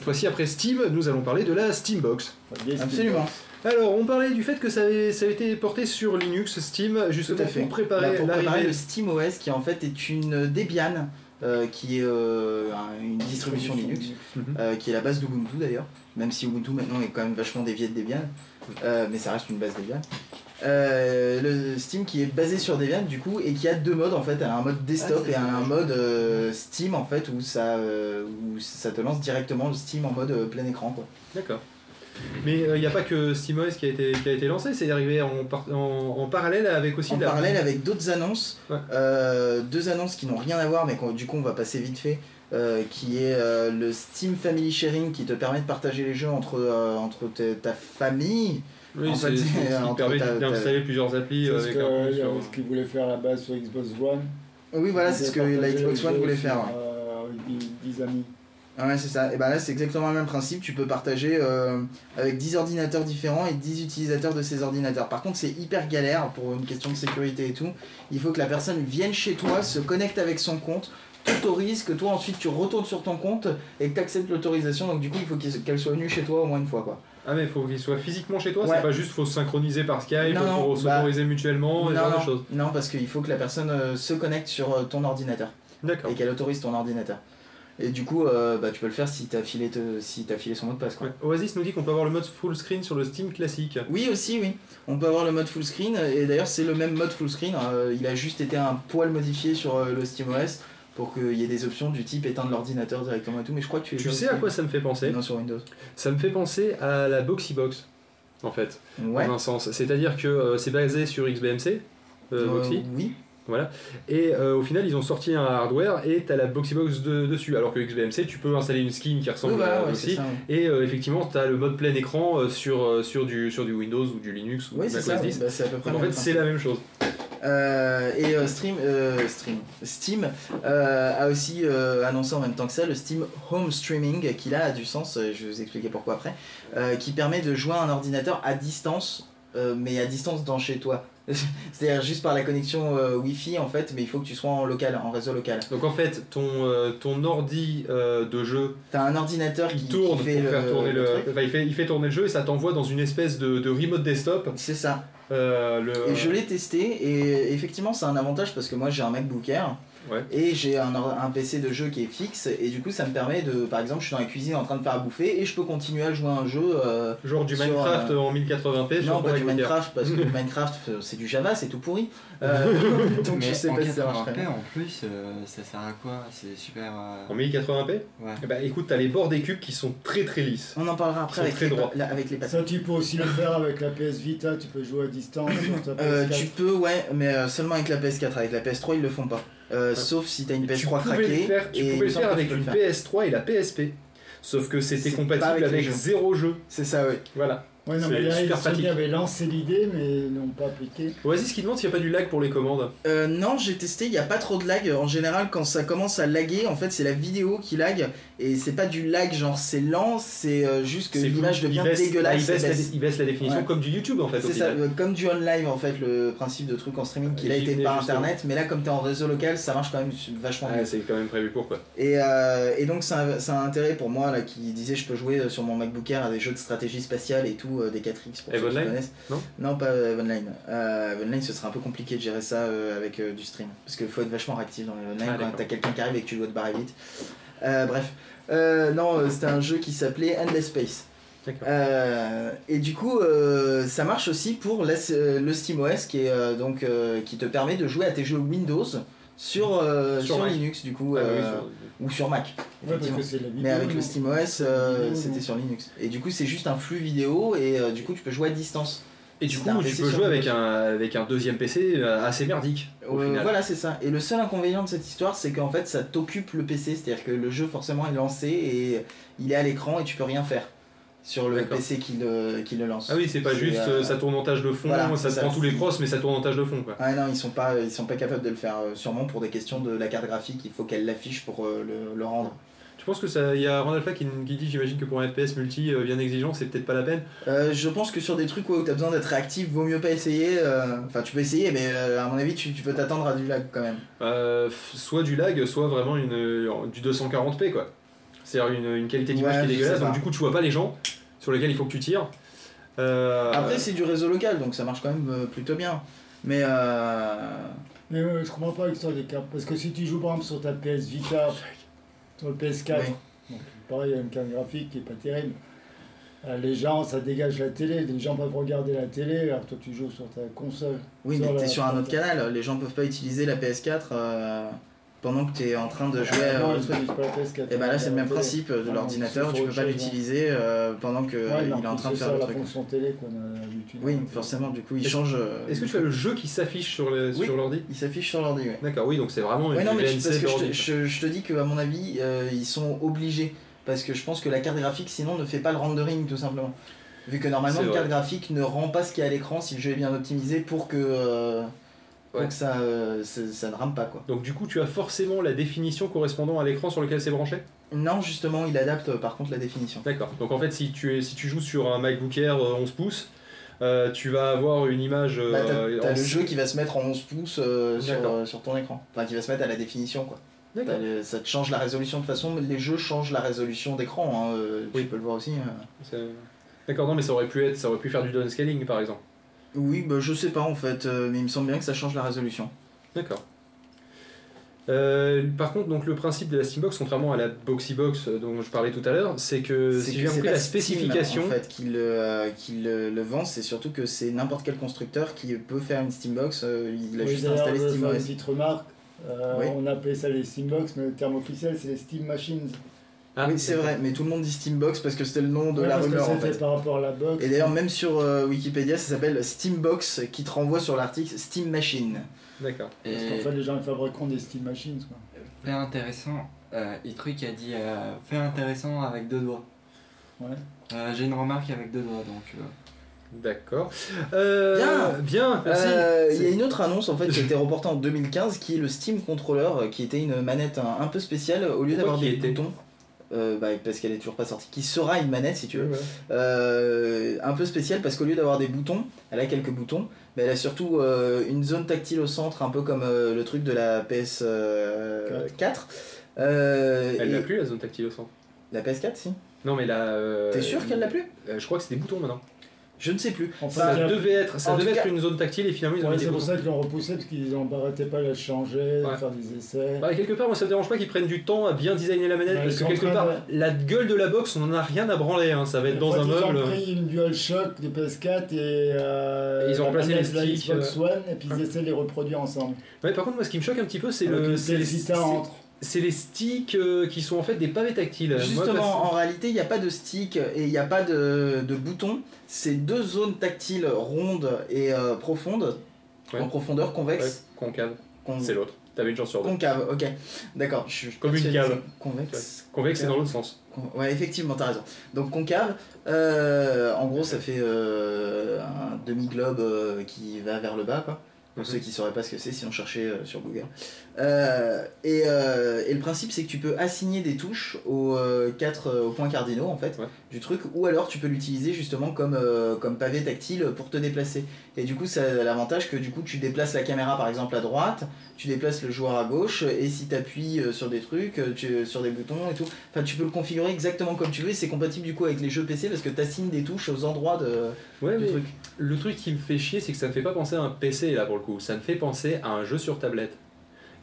Cette fois-ci après Steam, nous allons parler de la Steambox. Absolument. Alors, on parlait du fait que ça avait, ça a été porté sur Linux, Steam, justement Tout à fait. pour préparer Bah, pour préparer le SteamOS qui en fait est une Debian euh, qui est euh, un- une distribution Linux euh, qui est la base d'Ubuntu d'ailleurs même si Ubuntu maintenant est quand même vachement dévié de Debian euh, mais ça reste une base Debian Euh, le Steam qui est basé sur Debian du coup et qui a deux modes en fait un mode desktop Ah, et un mode euh, Steam en fait où ça euh, où ça te lance directement le Steam en mode euh, plein écran quoi. D'accord. Mais il n'y a pas que SteamOS qui a été, qui a été lancé, c'est arrivé en, par- en, en parallèle avec aussi en la- parallèle avec d'autres annonces, Ouais. euh, deux annonces qui n'ont rien à voir, mais du coup on va passer vite fait, euh, qui est euh, le Steam Family Sharing qui te permet de partager les jeux entre, euh, entre ta- ta famille. Oui, en c'est fait, c'est ce qui *laughs* entre permet ta- d'installer plusieurs applis C'est euh, ce euh, sur- ce qu'ils voulaient faire à la base sur Xbox One. Oui, voilà, c'est ce que la Xbox One voulait faire. ouais. euh, avec dix- dix amis. Ah ouais, c'est ça. Et ben là, c'est exactement le même principe. Tu peux partager euh, avec 10 ordinateurs différents et 10 utilisateurs de ces ordinateurs. Par contre, c'est hyper galère pour une question de sécurité et tout. Il faut que la personne vienne chez toi, se connecte avec son compte, t'autorise, que toi ensuite tu retournes sur ton compte et que tu acceptes l'autorisation. Donc, du coup, il faut qu'elle soit venue chez toi au moins une fois. quoi. Ah mais il faut qu'il soit physiquement chez toi, Ouais. c'est pas juste faut se synchroniser par Skype Non, non, pour bah, s'autoriser mutuellement, et non, genre de non, choses. non, parce qu'il faut que la personne euh, se connecte sur euh, ton ordinateur D'accord. et qu'elle autorise ton ordinateur. Et du coup, euh, bah, tu peux le faire si t'as filé, te- si t'as filé son mot de passe. Quoi. Ouais. Oasis nous dit qu'on peut avoir le mode full screen sur le Steam classique. Oui aussi oui. On peut avoir le mode full screen et d'ailleurs c'est le même mode full screen. euh, il a juste été un poil modifié sur le SteamOS pour qu'il y ait des options du type éteindre l'ordinateur directement et tout. Mais je crois que tu, sais à quoi ça me fait penser Non sur Windows. Ça me fait penser à la Boxybox, en fait, Ouais. dans un sens. C'est-à-dire que euh, c'est basé sur XBMC, euh, Euh, Boxy, oui. voilà. Et euh, au final, ils ont sorti un hardware et t'as la Boxybox de- dessus. Alors que XBMC, tu peux installer une skin qui ressemble à ouais, Boxy. ça. ouais. Et euh, effectivement, t'as le mode plein écran sur, sur, du, sur du Windows ou du Linux ou Oui, du macOS oui, 10. bah, c'est à peu près Donc en fait, c'est la même chose. Euh, et euh, Stream, euh, Stream, Steam a aussi annoncé en même temps que ça le Steam Home Streaming qui là a du sens, je vais vous expliquer pourquoi après, qui permet de jouer à un ordinateur à distance, mais à distance dans chez toi. *laughs* C'est-à-dire juste par la connexion euh, Wi-Fi en fait, mais il faut que tu sois en local, en réseau local. Donc en fait, ton, euh, ton ordi euh, de jeu, T'as un ordinateur qui, tourne qui pour fait le, faire tourner le, enfin, il, fait, il fait tourner le jeu et ça t'envoie dans une espèce de, de remote desktop. C'est ça. le, Et je l'ai testé et effectivement c'est un avantage parce que moi j'ai un MacBook Air Ouais. et j'ai un, un PC de jeu qui est fixe et du coup ça me permet de par exemple je suis dans la cuisine en train de faire à bouffer et je peux continuer à jouer à un jeu euh, Genre du sur, Minecraft euh, en 1080p. sur non pas du. Minecraft parce que le *laughs* Minecraft euh, c'est du Java c'est tout pourri Euh, *laughs* *laughs* donc Mais je sais en pas si ça 80p marcherait en plus, euh, ça sert à quoi? C'est super. euh, En 1080p Ouais. Ben, écoute, t'as les bords des cubes qui sont très très lisses. on en parlera après avec très les, droits. la- avec les Ça, tu peux aussi le faire avec la PS Vita, tu peux jouer à distance sur ta Euh, PS4. tu peux ouais mais euh, seulement avec la PS4 avec la PS3 ils le font pas Euh, sauf si t'as une tu PS3 pouvais craquée le faire, tu et pouvais le faire avec une faire. PS3 et la PSP. Sauf que c'était compatible avec zéro jeu. c'est ça ouais Voilà. Ouais, non, mais là, super Sony avait lancé l'idée, mais n'ont pas appliqué. Oasis qui demande s'il n'y a pas du lag pour les commandes. Euh, non, j'ai testé, il n'y a pas trop de lag. En général, quand ça commence à laguer, en fait, c'est la vidéo qui lag. Et c'est pas du lag, genre c'est lent, c'est euh, juste que l'image devient baisse, dégueulasse. il, baisse la, baisse. il baisse la définition Ouais. comme du YouTube en fait. C'est ça, final. comme du on-live en fait, le principe de truc en streaming qu'il a J'y été par internet. Mais là, comme t'es en réseau local, ça marche quand même vachement Ah, mieux. c'est quand même prévu pour quoi. Et, euh, et donc, ça a, ça a un intérêt pour moi là, qui disait je peux jouer sur mon MacBook Air à des jeux de stratégie spatiale et tout, euh, des 4X pour Eve ceux qui connaissent. Non Non, pas Eve Online. Euh, Eve Online, ce serait un peu compliqué de gérer ça euh, avec euh, du stream. Parce qu'il faut être vachement réactif dans les online Ah, quand t'as quelqu'un qui arrive et que tu dois te barrer vite. Euh, bref. Euh, non, euh, c'était un jeu qui s'appelait Endless Space. Euh, et du coup, euh, ça marche aussi pour la- euh, le SteamOS qui, est, euh, donc, euh, qui te permet de jouer à tes jeux Windows sur, euh, Sur sur. Linux du coup, Ah, oui, euh, sur- ou sur Mac. Ouais, vidéo. Mais avec le SteamOS, euh, c'était sur Linux. Et du coup, c'est juste un flux vidéo et euh, du coup, tu peux jouer à distance. Et du coup, tu PC peux jouer avec un, avec un deuxième PC assez merdique au Euh, final. voilà, c'est ça. Et le seul inconvénient de cette histoire, c'est qu'en fait, ça t'occupe le PC. C'est-à-dire que le jeu, forcément, est lancé et il est à l'écran et tu peux rien faire sur le. PC qui le, qui le lance. Ah oui, c'est pas juste euh, euh, ça tourne en tâche de fond, voilà, ça prend tous les crosses, mais ça tourne en tâche de fond quoi. Ah non, ils sont pas, ils sont pas capables de le faire. euh, sûrement pour des questions de la carte graphique, il faut qu'elle l'affiche pour euh, le, le rendre. Tu penses que ça. Il y a Randalfa qui, qui dit, j'imagine que pour un FPS multi euh, bien exigeant, c'est peut-être pas la peine. Euh, je pense que sur des trucs ouais, où t'as besoin d'être réactif, vaut mieux pas essayer. euh, Enfin, tu peux essayer, mais euh, à mon avis, tu, tu peux t'attendre à du lag quand même. Euh, soit du lag, soit vraiment une, euh, du 240p quoi. C'est-à-dire une, une qualité d'image Ouais, qui est dégueulasse, donc du coup tu vois pas les gens sur lesquels il faut que tu tires. Euh, Après, c'est du réseau local, donc ça marche quand même euh, plutôt bien. Mais euh, Mais euh, je comprends pas l'histoire des cartes. Parce que si tu joues par exemple sur ta PS Vita, sur le PS4, Oui. donc pareil, il y a une carte graphique qui est pas terrible. Euh, Les gens, ça dégage la télé, les gens peuvent regarder la télé, alors que toi tu joues sur ta console. oui, mais t'es sur un autre canal. Les gens peuvent pas utiliser la PS4 euh, pendant que t'es en train de jouer. Ah, non, euh, ils utilisent pas la PS4. Et bah là, c'est le même télé. principe de Ah, l'ordinateur. Tu peux pas l'utiliser euh, pendant que Ouais, il est en train de faire ça, le la truc. fonction télé qu'on a. Oui, forcément. Du coup, il change. euh, Est-ce que tu as le jeu qui s'affiche sur le- Oui. sur l'ordi? Il s'affiche sur l'ordi. Ouais. D'accord, oui, donc c'est vraiment Ouais, une non, mais je, VNC parce que je, te, d'ordi. je- je te dis que à mon avis, euh, ils sont obligés. Parce que je pense que la carte graphique, sinon, ne fait pas le rendering tout simplement. Vu que normalement, une carte graphique ne rend pas ce qu'il y a à l'écran si le jeu est bien optimisé pour que, euh, Ouais. que ça, euh, ça, ne rame pas quoi. Donc du coup tu as forcément la définition correspondant à l'écran sur lequel c'est branché? Non, justement, il adapte euh, par contre la définition. D'accord. Donc en fait si tu, es, si tu joues sur un MacBook Air euh, 11 pouces, euh, tu vas avoir une image... Bah, t'as t'as en- le jeu qui va se mettre en 11 pouces euh, sur, D'accord. euh, sur ton écran. Enfin, qui va se mettre à la définition quoi. D'accord. Le- ça te change la résolution de toute façon, les jeux changent la résolution d'écran, hein, euh, Oui. tu peux le voir aussi. euh. C'est- D'accord, non mais ça aurait pu être, ça aurait pu faire du downscaling par exemple. Oui, bah, je sais pas en fait, euh, mais il me semble bien que ça change la résolution. D'accord. Euh, par contre, donc le principe de la Steambox, contrairement à la Boxybox euh, dont je parlais tout à l'heure, c'est que C'est si j'ai compris la Steam, spécification, en fait qui le, euh, qui le, le vend, c'est surtout que c'est n'importe quel constructeur qui peut faire une Steambox, euh, il a Oui, juste installé faire une SteamOS. petite remarque. Euh, Oui. On appelait ça les Steambox, mais le terme officiel c'est les Steam Machines. Ah, oui, c'est vrai, mais tout le monde dit Steambox parce que c'était le nom de Ouais, la parce que rumeur en fait. par rapport à la box. Et d'ailleurs, même sur euh, Wikipédia, ça s'appelle Steambox qui te renvoie sur l'article Steam Machine. D'accord. Parce Et qu'en fait, les gens ils fabriqueront des Steam Machines. Quoi. fait intéressant, euh, Itruc a dit euh, fait intéressant avec deux doigts. Ouais. Euh, J'ai une remarque avec deux doigts donc. euh, D'accord. Euh, Bien. Bien. Euh, Il y a une autre annonce en fait qui a été *laughs* reportée en 2015 qui est le Steam Controller qui était une manette un, un peu spéciale au lieu d'avoir des était? boutons. Euh, bah, parce qu'elle est toujours pas sortie, qui sera une manette si tu veux. Ouais. Euh, un peu spéciale parce qu'au lieu d'avoir des boutons, elle a quelques boutons, mais elle a surtout euh, une zone tactile au centre, un peu comme le truc de la PS4. Euh, Elle et- l'a plus la zone tactile au centre. La PS4, si. Non mais la. euh, T'es sûr qu'elle l'a plus? Je crois que c'est des boutons maintenant. Je ne sais plus. Ça devait être, ça en devait tout être cas- une zone tactile et finalement ils ont Ouais, c'est pour ça qu'ils l'ont repoussé parce qu'ils n'arrêtaient pas de la changer, de faire des essais. Bah, quelque part, moi ça me dérange pas qu'ils prennent du temps à bien designer la manette Ouais, parce ils que quelque part, de- la gueule de la box, on en a rien à branler. Hein. Ça va être dans un ils meuble. ont pris une DualShock de PS4 et, euh, Et ils ont la remplacé les sticks, Xbox One et puis ils essaient de les reproduire ensemble. Ouais, par contre, moi ce qui me choque un petit peu, c'est le. c'est- entre. C'est les sticks euh, qui sont en fait des pavés tactiles. Justement, en réalité, il n'y a pas de stick et il n'y a pas de, de bouton. C'est deux zones tactiles rondes et euh, profondes, Ouais. en profondeur Ouais, convexe. concave, Con- c'est l'autre. T'avais une chance sur deux. Concave, ok. D'accord. Comme une cave. Convexe. Convexe, c'est dans l'autre sens. Con- Ouais, effectivement, t'as raison. Donc concave, euh, en gros, ça fait un demi-globe qui va vers le bas, quoi. Pour ceux qui sauraient pas ce que c'est, sinon cherchez euh, sur Google. Euh, et, euh, et le principe, c'est que tu peux assigner des touches aux, quatre, aux points cardinaux, en fait, Ouais. du truc, ou alors tu peux l'utiliser justement comme, comme pavé tactile pour te déplacer. Et du coup, ça a l'avantage que du coup, tu déplaces la caméra par exemple à droite, tu déplaces le joueur à gauche, et si tu appuies sur des trucs, tu, sur des boutons et tout, enfin, tu peux le configurer exactement comme tu veux, et c'est compatible du coup avec les jeux PC parce que tu assignes des touches aux endroits de, Ouais, du truc. le truc qui me fait chier, c'est que ça me fait pas penser à un PC là pour le coup. Ça me fait penser à un jeu sur tablette.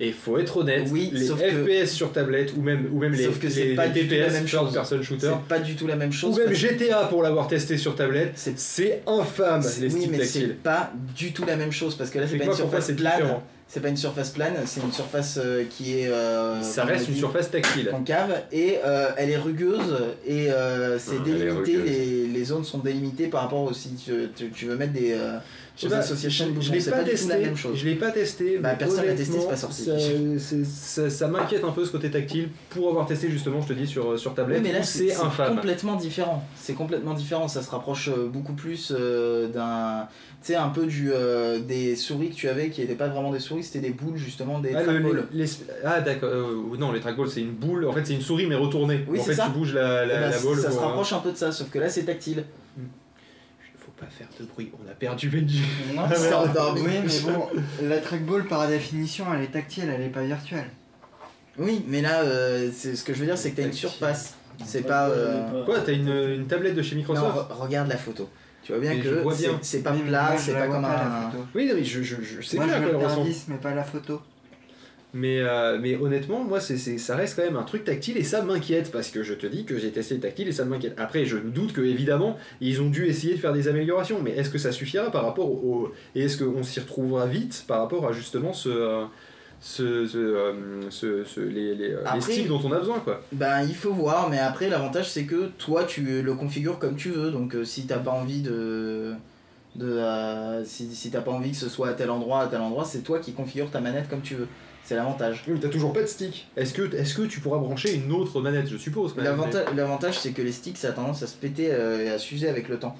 Et faut être honnête, Oui, les sauf que- FPS sur tablette ou même, ou même les, que pas les du tout la même chose. person shooter, C'est pas du tout la même ou chose. même parce que GTA pour l'avoir testé sur tablette, c'est infâme les oui, mais c'est pas du tout la même chose parce que là c'est pas une surface plane. C'est pas une surface plane, c'est une surface euh, qui est. euh, Ça reste une dit, surface tactile. concave et euh, elle est rugueuse et euh, c'est Ah, est délimité, les, les zones sont délimitées par rapport au si tu, tu- tu veux mettre des euh, Je boutons, l'ai pas, testé. Je l'ai pas testé. Bah, personne l'a testé, c'est pas sorti. Ça, c'est- ça- ça m'inquiète un peu ce côté tactile pour avoir testé justement, je te dis, sur, sur Oui, tablette. mais là c'est complètement différent. C'est complètement différent. Ça se rapproche euh, beaucoup plus euh, d'un, tu sais, un peu du euh, des souris que tu avais qui n'étaient pas vraiment des souris, c'était des boules justement des Ah, trackballs. les- ah, d'accord, euh, non, les trackballs c'est une boule, en fait c'est une souris mais retournée. Oui, en fait ça. tu bouges la, la, Eh ben, la balle. ça se euh, rapproche un peu de ça, sauf que là c'est tactile. Pas faire de bruit, on a perdu Benji. Non. *laughs* Oui, mais bon, la trackball par définition, elle est tactile, elle est pas virtuelle. Oui, mais là, euh, c'est ce que je veux dire, c'est que t'as une surface. C'est pas. euh, Quoi, t'as une, une tablette de chez Non, Microsoft re- regarde la photo. Tu vois bien Mais je que vois c'est- bien. c'est pas Oui, plat, moi, je c'est la pas vois comme pas, la un. photo. Oui, non, mais je, je, je sais Moi, bien à je quoi elle le ressemble. indice, mais pas la photo. Mais, euh, mais honnêtement, moi, c'est, c'est- ça reste quand même un truc tactile et ça m'inquiète parce que je te dis que j'ai testé le tactile et ça m'inquiète. Après, je doute que évidemment, ils ont dû essayer de faire des améliorations, mais est-ce que ça suffira par rapport au. Et est-ce qu'on s'y retrouvera vite par rapport à justement ce. euh, ce, ce, euh, ce- ce- les, les, les styles dont on a besoin, quoi? Ben, il faut voir, mais après, l'avantage, c'est que toi, tu le configures comme tu veux. Donc, euh, si t'as pas envie de. de euh, si si t'as pas envie que ce soit à tel endroit, à tel endroit, c'est toi qui configures ta manette comme tu veux. C'est l'avantage. Oui, mais t'as toujours pas de stick. Est-ce que, est-ce que tu pourras brancher une autre manette, je suppose quand même, L'avantage, l'avantage, c'est que les sticks, ça a tendance à se péter euh, et à s'user avec le temps.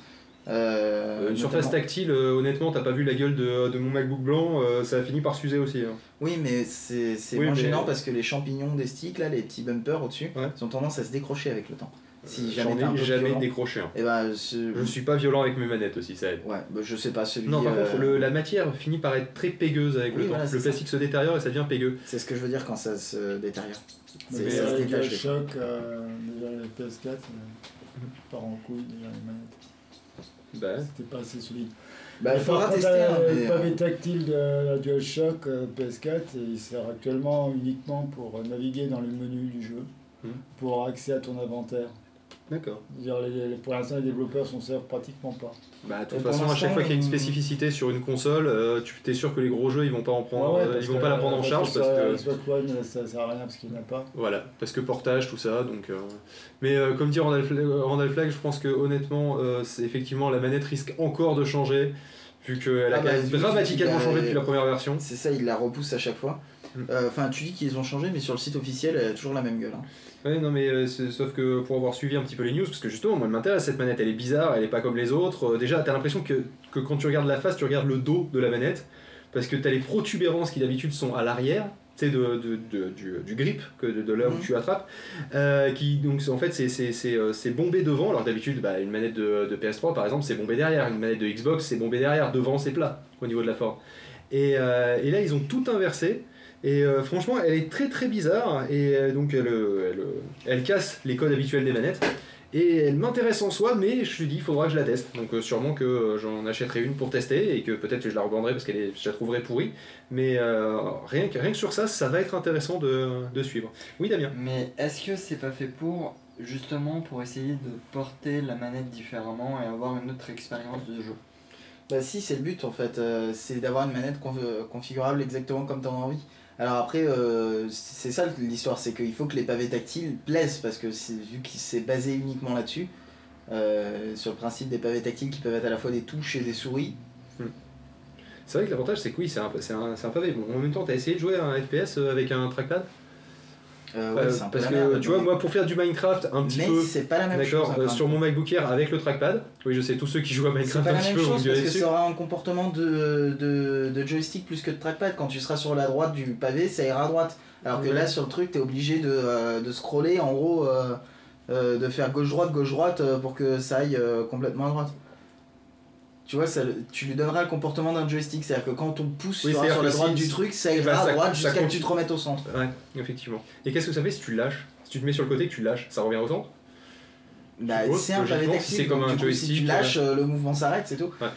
Euh, une surface tactile, euh, honnêtement, t'as pas vu la gueule de, de mon MacBook blanc, euh, ça a fini par s'user aussi. hein. Oui, mais c'est c'est Oui, moins mais- gênant parce que les champignons des sticks, là, les petits bumpers au-dessus, Ouais. ils ont tendance à se décrocher avec le temps. Si jamais J'en ai jamais violent. décroché. un. Et ben, ce- Je suis pas violent avec mes manettes aussi, ça aide. Ouais, bah, je sais pas, celui. Non, par euh, contre, le- la matière finit par être très pégueuse avec Oui, le temps. voilà, c'est le ça. plastique se détériore et ça devient pégueux. C'est ce que je veux dire quand ça se détériore. C'est- ça se détache. le choc, euh, déjà les PS4, euh, part en couille déjà les manettes. Bah, C'était pas assez solide. Bah, il faudra tester. la- hein, le pavé euh, tactile de la DualShock euh, PS4, et il sert actuellement uniquement pour naviguer dans le menu du jeu, Mhm. pour avoir accès à ton inventaire. D'accord. C'est-à-dire, les- les- pour l'instant, les développeurs s'en servent pratiquement pas. Bah, de toute façon, à chaque fois qu'il y a une spécificité sur une console, euh, tu es sûr que les gros jeux ils vont pas en prendre, Ouais, ouais, euh, ils vont que- pas la prendre en parce charge parce que Xbox One, ça sert à rien parce qu'il n'y en a pas. voilà, parce que portage tout ça. Donc, euh, mais euh, comme dit Randall Flag, Randall Flag, je pense que honnêtement, euh, c'est effectivement la manette risque encore de changer vu qu'elle a Ah quand bah, dramatiquement changé depuis la première version. C'est ça, il la repousse à chaque fois. Euh, Enfin, tu dis qu'ils ont changé, mais sur le site officiel, elle a toujours la même gueule. hein. Ouais, non, mais euh, sauf que pour avoir suivi un petit peu les news, parce que justement, moi, elle m'intéresse cette manette, elle est bizarre, elle est pas comme les autres. Euh, déjà, t'as l'impression que, que quand tu regardes la face, tu regardes le dos de la manette, parce que t'as les protubérances qui d'habitude sont à l'arrière, tu sais, de, de- de- du, du grip, que de, de là où Mhm. tu attrapes, euh, qui, donc, en fait, c'est- bombé devant, alors d'habitude, bah, une manette de, de PS3, par exemple, c'est bombé derrière, une manette de Xbox, c'est bombé derrière, devant, c'est plat, au niveau de la forme. Et, et là, ils ont tout inversé. Et euh, franchement, elle est très très bizarre. Et euh, donc, elle, euh, elle, euh, elle casse les codes habituels des manettes. Et elle m'intéresse en soi, mais je lui dis, il faudra que je la teste. Donc, euh, sûrement que euh, j'en achèterai une pour tester et que peut-être que je la revendrai parce que je la trouverai pourrie. Mais euh, rien, que, rien que sur ça, ça va être intéressant de, de suivre. Oui, Damien Mais est-ce que c'est pas fait pour justement pour essayer de porter la manette différemment et avoir une autre expérience de jeu? Bah si, c'est le but en fait, euh, c'est d'avoir une manette conf- configurable exactement comme tu en as envie. Alors après, euh, c'est ça l'histoire, c'est qu'il faut que les pavés tactiles plaisent, parce que vu que c'est basé uniquement là-dessus, euh, sur le principe des pavés tactiles qui peuvent être à la fois des touches et des souris. C'est vrai que l'avantage, c'est que oui, c'est un, un pavé. Bon, en même temps, t'as essayé de jouer à un FPS euh, avec un trackpad? Euh, ouais, Euh, Parce que merde, tu vois, mais- moi, pour faire du Minecraft un petit mais peu. c'est pas la même chose. D'accord, euh, sur mon MacBook Air avec le trackpad. Oui, je sais, tous ceux qui jouent à Minecraft un petit peu vont gueuler parce que dessus. ça aura un comportement de, de, de joystick plus que de trackpad. Quand tu seras sur la droite du pavé, ça ira à droite. Alors que là, sur le truc, t'es obligé de, euh, de scroller, en gros, de faire gauche-droite, gauche-droite pour que ça aille complètement à droite. Tu vois, ça, tu lui donneras le comportement d'un joystick. C'est-à-dire que quand on pousse Oui, sur, la que droite si- du truc, ça bah, ira à droite jusqu'à que compte- tu te remettes au centre. Ouais, effectivement. Et qu'est-ce que ça fait si tu lâches Si tu te mets sur le côté et que tu lâches, ça revient au centre? Bah, c'est un pavé logiquement, tactile. c'est comme donc un du coup, Si joystick, tu lâches, euh, le mouvement s'arrête, c'est tout. Ouais.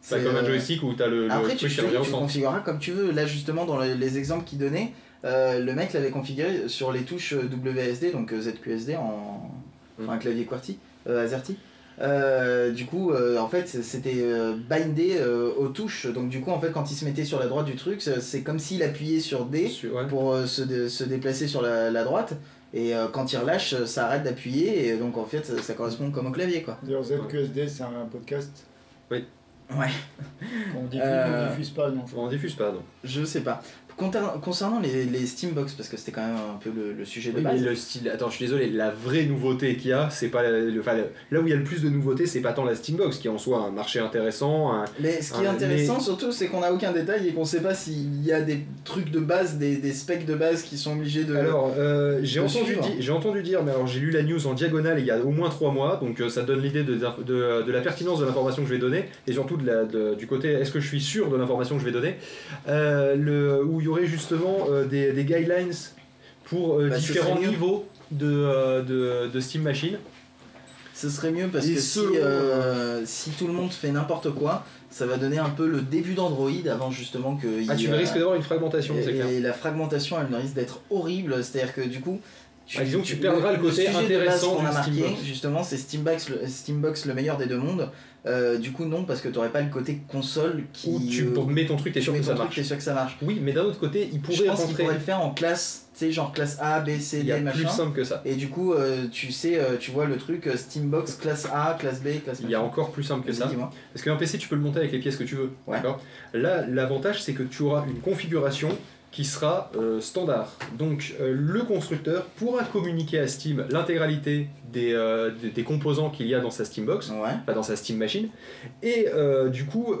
C'est, C'est comme un euh, joystick où t'as le, le Après, tu, qui fais- revient au tu centre. configureras comme tu veux. Là, justement, dans les, les exemples qu'il donnait, euh, le mec l'avait configuré sur les touches WSD, donc euh, ZQSD en Mm. enfin, un clavier QWERTY, euh, AZERTY. Euh, du coup, euh, en fait, c'était euh, bindé euh, aux touches. Donc, du coup, en fait, quand il se mettait sur la droite du truc, c'est comme s'il appuyait sur D Sur- ouais. pour euh, se, dé- se déplacer sur la, la droite. Et euh, quand il relâche, ça arrête d'appuyer. Et donc, en fait, ça, ça correspond comme au clavier, quoi. D'ailleurs, ZQSD, c'est un podcast Ouais. qu'on diffuse, Euh, on diffuse pas, non. On diffuse pas, non. Je sais pas. Concernant les, les Steambox, parce que c'était quand même un peu le, le sujet de Oui, mais base. le style. Attends, je suis désolé, la vraie nouveauté qu'il y a, c'est pas. Le, enfin, là où il y a le plus de nouveautés, c'est pas tant la Steambox, qui est en soi un marché intéressant. un- Mais ce qui est intéressant mais- surtout, c'est qu'on n'a aucun détail et qu'on sait pas s'il y a des trucs de base, des, des specs de base qui sont obligés de. Alors, euh, j'ai entendu, di- entendu dire, mais alors j'ai lu la news en diagonale il y a au moins trois mois, donc euh, ça donne l'idée de, de, de la pertinence de l'information que je vais donner, et surtout de la, de- du côté est-ce que je suis sûr de l'information que je vais donner, euh, le, où il aurait justement euh, des, des guidelines pour euh, Bah, différents niveaux de, euh, de, de Steam Machine. Ce serait mieux parce Et que si, tout le monde fait n'importe quoi, ça va donner un peu le début d'Android avant justement que. Ah, tu risques d'avoir une fragmentation, c'est et, clair. et la fragmentation, elle risque d'être horrible. C'est-à-dire que du coup. Ah, disons que tu perdras le côté sujet de base intéressant qu'on a marqué, Steambox. justement, c'est Steambox, le, Steambox le meilleur des deux mondes. Euh, du coup, non, parce que tu n'aurais pas le côté console qui. Où tu euh, pour- mets ton truc, t'es tu sûr que ça marche. T'es sûr que ça marche. Oui, mais d'un autre côté, il Je pourrait pense qu'il rentrer. pourrait le faire en classe, tu sais, genre classe A, B, C, Il y D, a machin. plus simple que ça. Et du coup, euh, tu sais, tu vois le truc Steambox classe A, classe B, classe Il y a encore plus simple que ça. Parce qu'un PC, tu peux le monter avec les pièces que tu veux. Ouais. D'accord? Là, l'avantage, c'est que tu auras une configuration qui sera euh, standard. Donc, euh, le constructeur pourra communiquer à Steam l'intégralité des, euh, des, des composants qu'il y a dans sa Steambox, Ouais. enfin dans sa Steam Machine. Et du coup,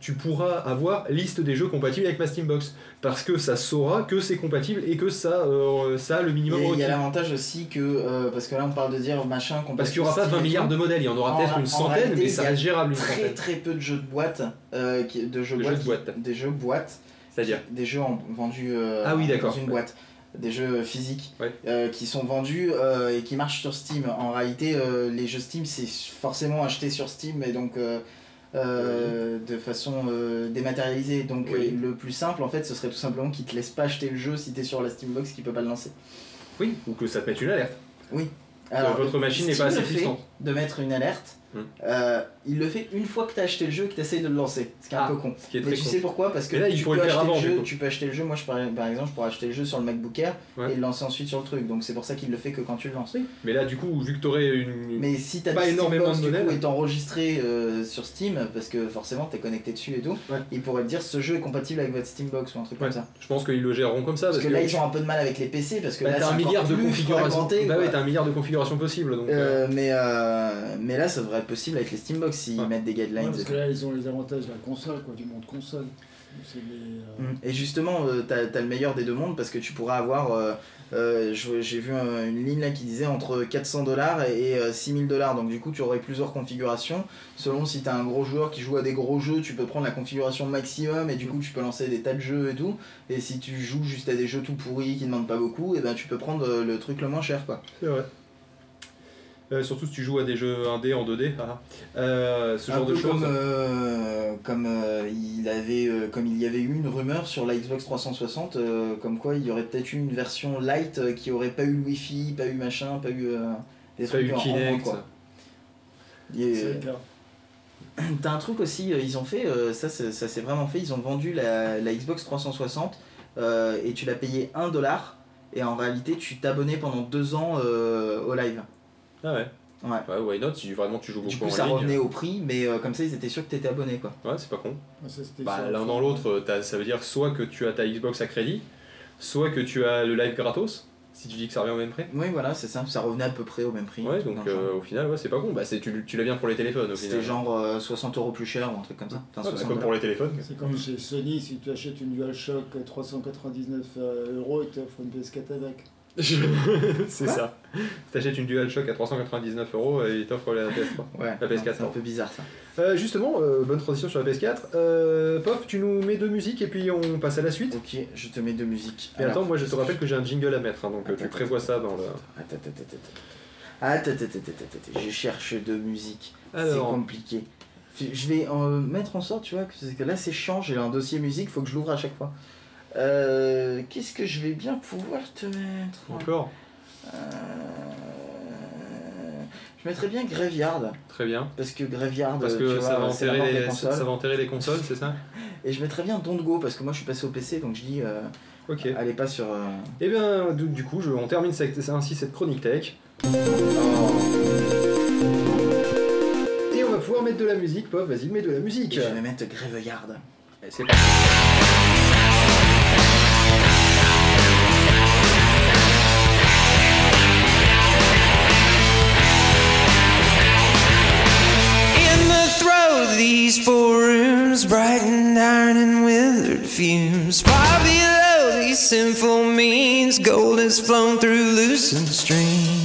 tu pourras avoir liste des jeux compatibles avec ma Steambox. Parce que ça saura que c'est compatible et que ça, ça a le minimum il y a l'avantage aussi que, parce que là on parle de dire machin qu'on Parce qu'il n'y aura pas Steam 20 et milliards de modèles, il y en aura peut-être une centaine, réalité, mais ça reste gérable une Très centaine. très peu de jeux de boîte, de jeux De boîte, jeux de qui- boîte. des jeux boîte, C'est-à-dire des jeux en- vendus euh, Ah oui, dans une ouais. boîte, des jeux physiques Ouais. euh, qui sont vendus euh, et qui marchent sur Steam. En réalité, euh, les jeux Steam c'est forcément acheté sur Steam et donc euh, euh, de façon euh, dématérialisée. Donc Oui. euh, le plus simple en fait, ce serait tout simplement qu'ils te laissent pas acheter le jeu si t'es sur la Steambox qui peut pas le lancer. Oui, ou que ça te mette une alerte. votre machine n'est pas assez puissante. De mettre une alerte, Hmm. euh, il le fait une fois que tu as acheté le jeu et que tu essayes de le lancer. Ce qui est un Ah, peu con. Ce qui est Mais tu con. sais pourquoi? Parce que là, tu, peux le acheter avant, le jeu, tu peux acheter le jeu. Moi, je, par, exemple, je pourrais acheter le jeu sur le MacBook Air Ouais. et le lancer ensuite sur le truc. Donc c'est pour ça qu'il le fait que quand tu le lances. Mais là, du coup, vu que tu aurais une. Mais si t'as Pas des énormément Steambox, de du coup, est enregistré euh, sur Steam, parce que forcément t'es connecté dessus et tout, Ouais. il pourrait te dire ce jeu est compatible avec votre Steambox ou un truc Ouais. comme ça. Je pense qu'ils le géreront comme ça. Parce, Parce, que, là ils ont un peu de mal avec les PC parce que bah, là t'as un milliard de configurations. Bah t'as un milliard de configurations possibles. Euh, mais là ça devrait être possible avec les Steambox s'ils Ouais. mettent des Ouais, guidelines. parce et que là, ils ont les avantages de la console, quoi, du monde console. Les, euh, Mm. Et justement, euh, t'as as le meilleur des deux mondes parce que tu pourras avoir. euh, euh, J'ai vu un- une ligne là qui disait entre 400 dollars et euh, 6000 dollars. Donc, du coup, tu aurais plusieurs configurations. Selon si t'as un gros joueur qui joue à des gros jeux, tu peux prendre la configuration maximum et du coup, tu peux lancer des tas de jeux et tout. Et si tu joues juste à des jeux tout pourris qui demandent pas beaucoup, et ben tu peux prendre le truc le moins cher quoi. c'est vrai. Euh, surtout si tu joues à des jeux 1D en 2D. ah. Euh, ce Un genre de choses. comme, euh, comme, euh, il avait, euh, comme il y avait eu une rumeur sur la Xbox 360, euh, comme quoi il y aurait peut-être eu une version light euh, qui aurait pas eu le Wi-Fi, pas eu machin, pas eu euh, des Pas trucs eu en- en moins, Kinect. euh. *clears throat* T'as un truc aussi, euh, ils ont fait, euh, ça c'est- ça s'est vraiment fait, ils ont vendu la, la Xbox 360 euh, et tu l'as payé 1 dollar et en réalité tu t'abonnais pendant 2 ans euh, au live. Ah ouais. Ouais. Ouais, why not si vraiment tu joues beaucoup Du coup en ça ligne. revenait au prix mais euh, comme ça ils étaient sûrs que t'étais abonné quoi. Ouais, c'est pas con. Ouais, ça, c'était Bah, l'un dans l'autre, euh, t'as- ça veut dire soit que tu as ta Xbox à crédit, soit que tu as le live gratos, si tu dis que ça revient au même prix. Oui voilà c'est ça, ça revenait à peu près au même prix. Ouais, donc euh, au final, ouais, c'est pas con. Bah, c'est- tu, tu l'as bien pour les téléphones au final. C'était genre euh, 60 euros plus cher ou un truc comme ça. Enfin, Ouais, bah, 60 comme pour les téléphones. C'est comme chez Sony, si tu achètes une DualShock 399 euh, euros, ils t'offrent une PS4 avec. *laughs* c'est ça. T'achètes une DualShock à 399 euros et ils t'offrent la PS3. Ouais, La PS4, c'est un peu bizarre ça. Euh, justement, euh, bonne transition sur la PS4. Euh, Pof, tu nous mets deux musiques et puis on passe à la suite. Ok, je te mets de musique. Et attends, moi je te rappelle que j'ai un jingle à mettre, hein, donc tu Attends, prévois ça dans le. Attends, attends, attends, attends. Attends, attends, attends, attends, attends, je cherche de musique. C'est Alors, compliqué. Je vais en mettre en sorte, tu vois, parce que là c'est chiant, j'ai un dossier musique, faut que je l'ouvre à chaque fois. Euh, Qu'est-ce que je vais bien pouvoir te mettre encore Euh, Je mettrais bien Graveyard, Très bien. parce que Graveyard, Parce tu que vois, ça, va enterrer les, consoles. ça va enterrer les consoles, c'est ça *laughs* Et je mettrais bien Don't Go, parce que moi je suis passé au PC, donc je dis, euh, Ok. allez pas sur... Et bien, du, du coup, je, on termine cette- ainsi cette chronique tech. oh. Et on va pouvoir mettre de la musique, Pof, vas-y, mets de la Et musique. je vais mettre Graveyard. Et c'est parti. These four rooms, bright and iron and withered fumes. Far below these sinful means, gold has flown through loosened streams.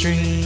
Stream.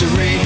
mystery.